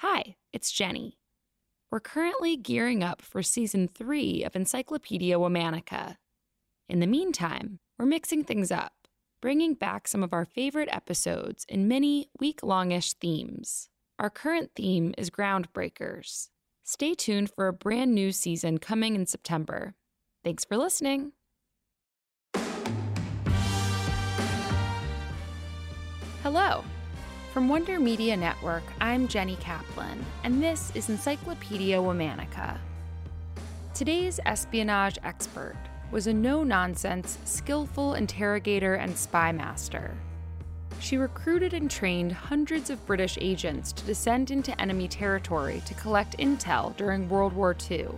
Hi, it's Jenny. We're currently gearing up for season three of Encyclopedia Womannica. In the meantime, we're mixing things up, bringing back some of our favorite episodes in many week longish themes. Our current theme is Groundbreakers. Stay tuned for a brand new season coming in September. Thanks for listening. Hello. From Wonder Media Network, I'm Jenny Kaplan, and this is Encyclopedia Womannica. Today's espionage expert was a no nonsense, skillful interrogator and spy master. She recruited and trained hundreds of British agents to descend into enemy territory to collect intel during World War II.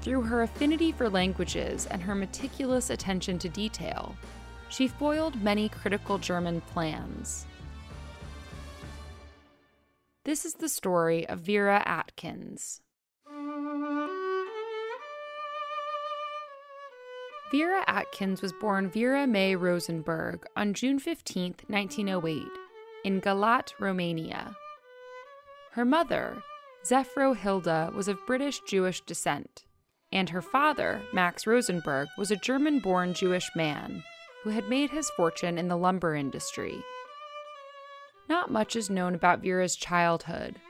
Through her affinity for languages and her meticulous attention to detail, she foiled many critical German plans. This is the story of Vera Atkins. Vera Atkins was born Vera May Rosenberg on June 15, 1908, in Galat, Romania. Her mother, Zefro Hilda, was of British Jewish descent, and her father, Max Rosenberg, was a German born Jewish man who had made his fortune in the lumber industry. Not much is known about Vera's childhood,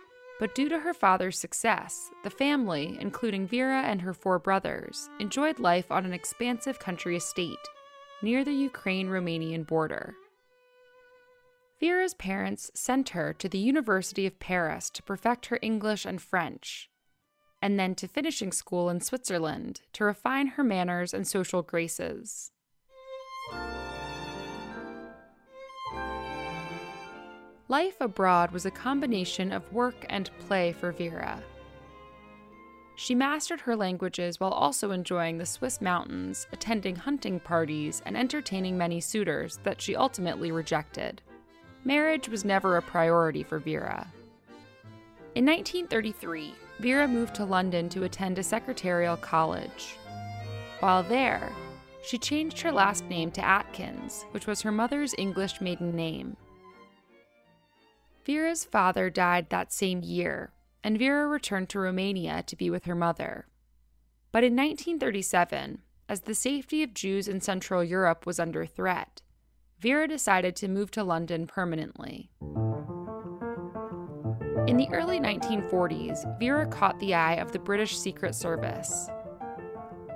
but due to her father's success, the family, including Vera and her four brothers, enjoyed life on an expansive country estate near the Ukraine Romanian border. Vera's parents sent her to the University of Paris to perfect her English and French, and then to finishing school in Switzerland to refine her manners and social graces. Life abroad was a combination of work and play for Vera. She mastered her languages while also enjoying the Swiss mountains, attending hunting parties, and entertaining many suitors that she ultimately rejected. Marriage was never a priority for Vera. In 1933, Vera moved to London to attend a secretarial college. While there, she changed her last name to Atkins, which was her mother's English maiden name. Vera's father died that same year, and Vera returned to Romania to be with her mother. But in 1937, as the safety of Jews in Central Europe was under threat, Vera decided to move to London permanently. In the early 1940s, Vera caught the eye of the British Secret Service.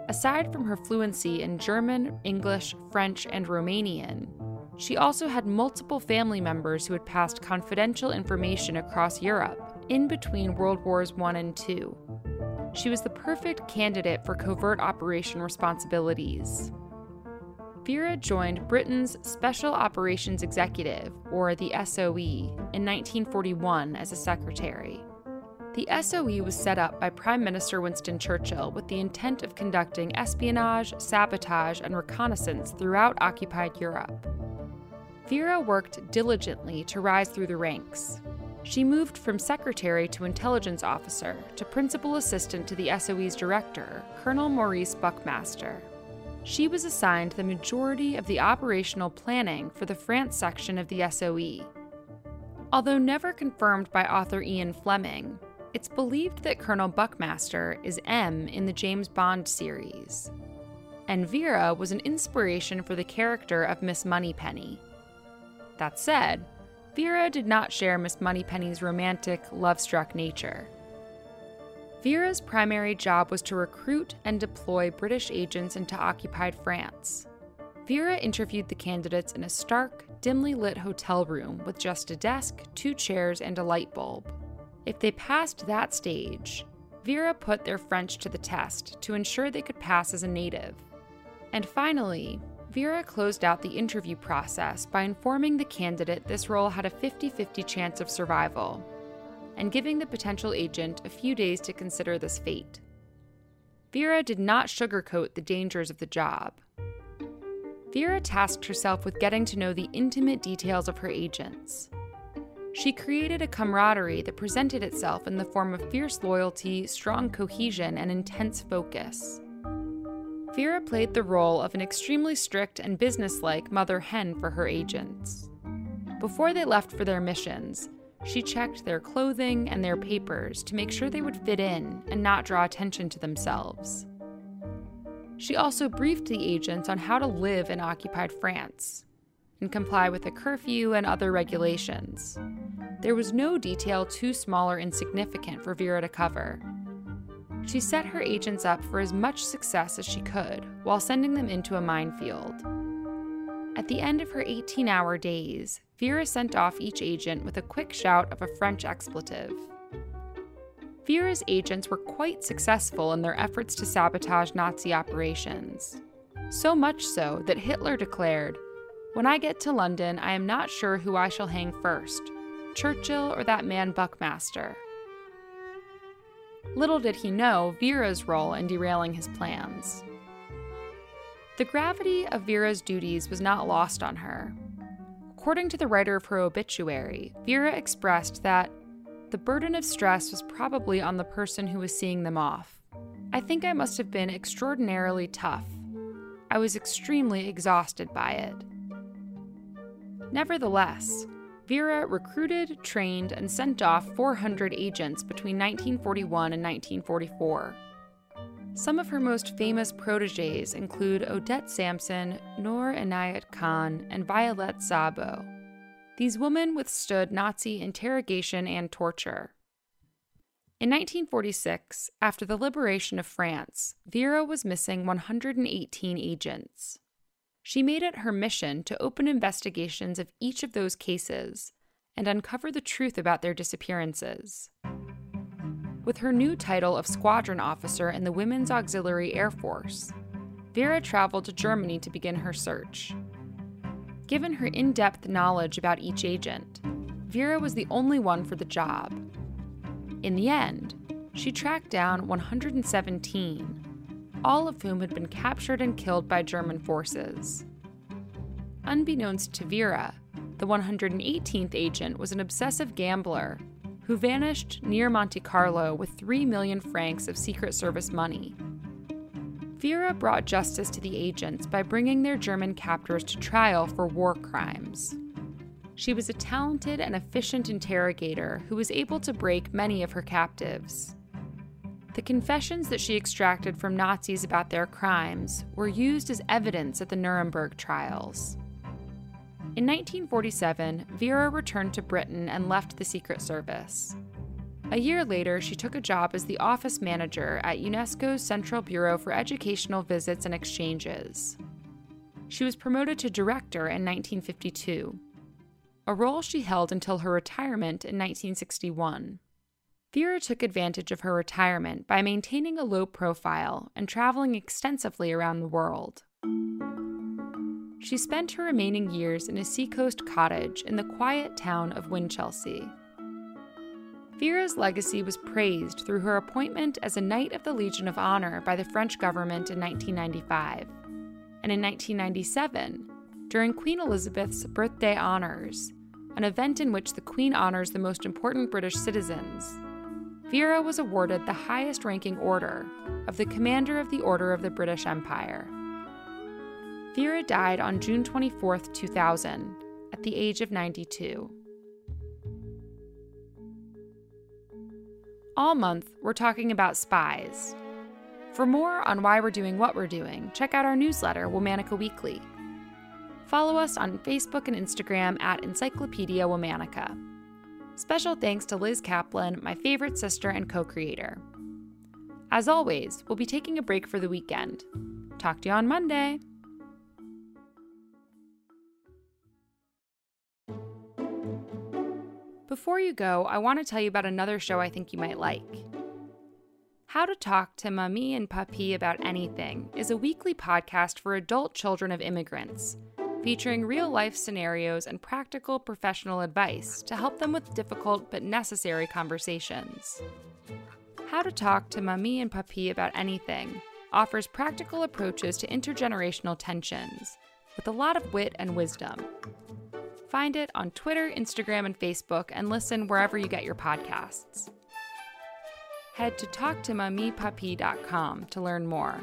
Aside from her fluency in German, English, French, and Romanian, she also had multiple family members who had passed confidential information across Europe in between World Wars I and II. She was the perfect candidate for covert operation responsibilities. Vera joined Britain's Special Operations Executive, or the SOE, in 1941 as a secretary. The SOE was set up by Prime Minister Winston Churchill with the intent of conducting espionage, sabotage, and reconnaissance throughout occupied Europe. Vera worked diligently to rise through the ranks. She moved from secretary to intelligence officer to principal assistant to the SOE's director, Colonel Maurice Buckmaster. She was assigned the majority of the operational planning for the France section of the SOE. Although never confirmed by author Ian Fleming, it's believed that Colonel Buckmaster is M in the James Bond series. And Vera was an inspiration for the character of Miss Moneypenny, that said, Vera did not share Miss Moneypenny's romantic, love struck nature. Vera's primary job was to recruit and deploy British agents into occupied France. Vera interviewed the candidates in a stark, dimly lit hotel room with just a desk, two chairs, and a light bulb. If they passed that stage, Vera put their French to the test to ensure they could pass as a native. And finally, Vera closed out the interview process by informing the candidate this role had a 50 50 chance of survival, and giving the potential agent a few days to consider this fate. Vera did not sugarcoat the dangers of the job. Vera tasked herself with getting to know the intimate details of her agents. She created a camaraderie that presented itself in the form of fierce loyalty, strong cohesion, and intense focus. Vera played the role of an extremely strict and businesslike mother hen for her agents. Before they left for their missions, She checked their clothing and their papers to make sure they would fit in and not draw attention to themselves. She also briefed the agents on how to live in occupied France and comply with a curfew and other regulations. There was no detail too small or insignificant for Vera to cover. She set her agents up for as much success as she could while sending them into a minefield. At the end of her 18 hour days, Vera sent off each agent with a quick shout of a French expletive. Vera's agents were quite successful in their efforts to sabotage Nazi operations. So much so that Hitler declared, When I get to London, I am not sure who I shall hang first Churchill or that man Buckmaster. Little did he know Vera's role in derailing his plans. The gravity of Vera's duties was not lost on her. According to the writer of her obituary, Vera expressed that the burden of stress was probably on the person who was seeing them off. I think I must have been extraordinarily tough. I was extremely exhausted by it. Nevertheless, Vera recruited, trained, and sent off 400 agents between 1941 and 1944. Some of her most famous proteges include Odette Sansom, Noor Inayat Khan, and Violette Szabo. These women withstood Nazi interrogation and torture. In 1946, after the liberation of France, Vera was missing 118 agents. She made it her mission to open investigations of each of those cases and uncover the truth about their disappearances. With her new title of squadron officer in the Women's Auxiliary Air Force, Vera traveled to Germany to begin her search. Given her in depth knowledge about each agent, Vera was the only one for the job. In the end, she tracked down 117 all of whom had been captured and killed by German forces. Unbeknownst to Vera, the 118th agent was an obsessive gambler who vanished near Monte Carlo with 3 million francs of Secret Service money. Vera brought justice to the agents by bringing their German captors to trial for war crimes. She was a talented and efficient interrogator who was able to break many of her captives. The confessions that she extracted from Nazis about their crimes were used as evidence at the Nuremberg trials. In 1947, Vera returned to Britain and left the Secret Service. A year later, she took a job as the office manager at UNESCO's Central Bureau for Educational Visits and Exchanges. She was promoted to director in 1952, a role she held until her retirement in 1961. Vera took advantage of her retirement by maintaining a low profile and traveling extensively around the world. She spent her remaining years in a seacoast cottage in the quiet town of Winchelsea. Vera's legacy was praised through her appointment as a Knight of the Legion of Honor by the French government in 1995. And in 1997, during Queen Elizabeth's birthday honors, an event in which the Queen honors the most important British citizens, Vera was awarded the highest ranking order of the Commander of the Order of the British Empire. Vera died on June 24, 2000, at the age of 92. All month, we're talking about spies. For more on why we're doing what we're doing, check out our newsletter, Womannica Weekly. Follow us on Facebook and Instagram at Encyclopedia Womannica. Special thanks to Liz Kaplan, my favorite sister and co creator. As always, we'll be taking a break for the weekend. Talk to you on Monday. Before you go, I want to tell you about another show I think you might like. How to Talk to Mami and Papi About Anything is a weekly podcast for adult children of immigrants featuring real life scenarios and practical professional advice to help them with difficult but necessary conversations. How to Talk to Mami and Papi About Anything offers practical approaches to intergenerational tensions with a lot of wit and wisdom. Find it on Twitter, Instagram, and Facebook, and listen wherever you get your podcasts. Head to talktomummypapi.com to learn more.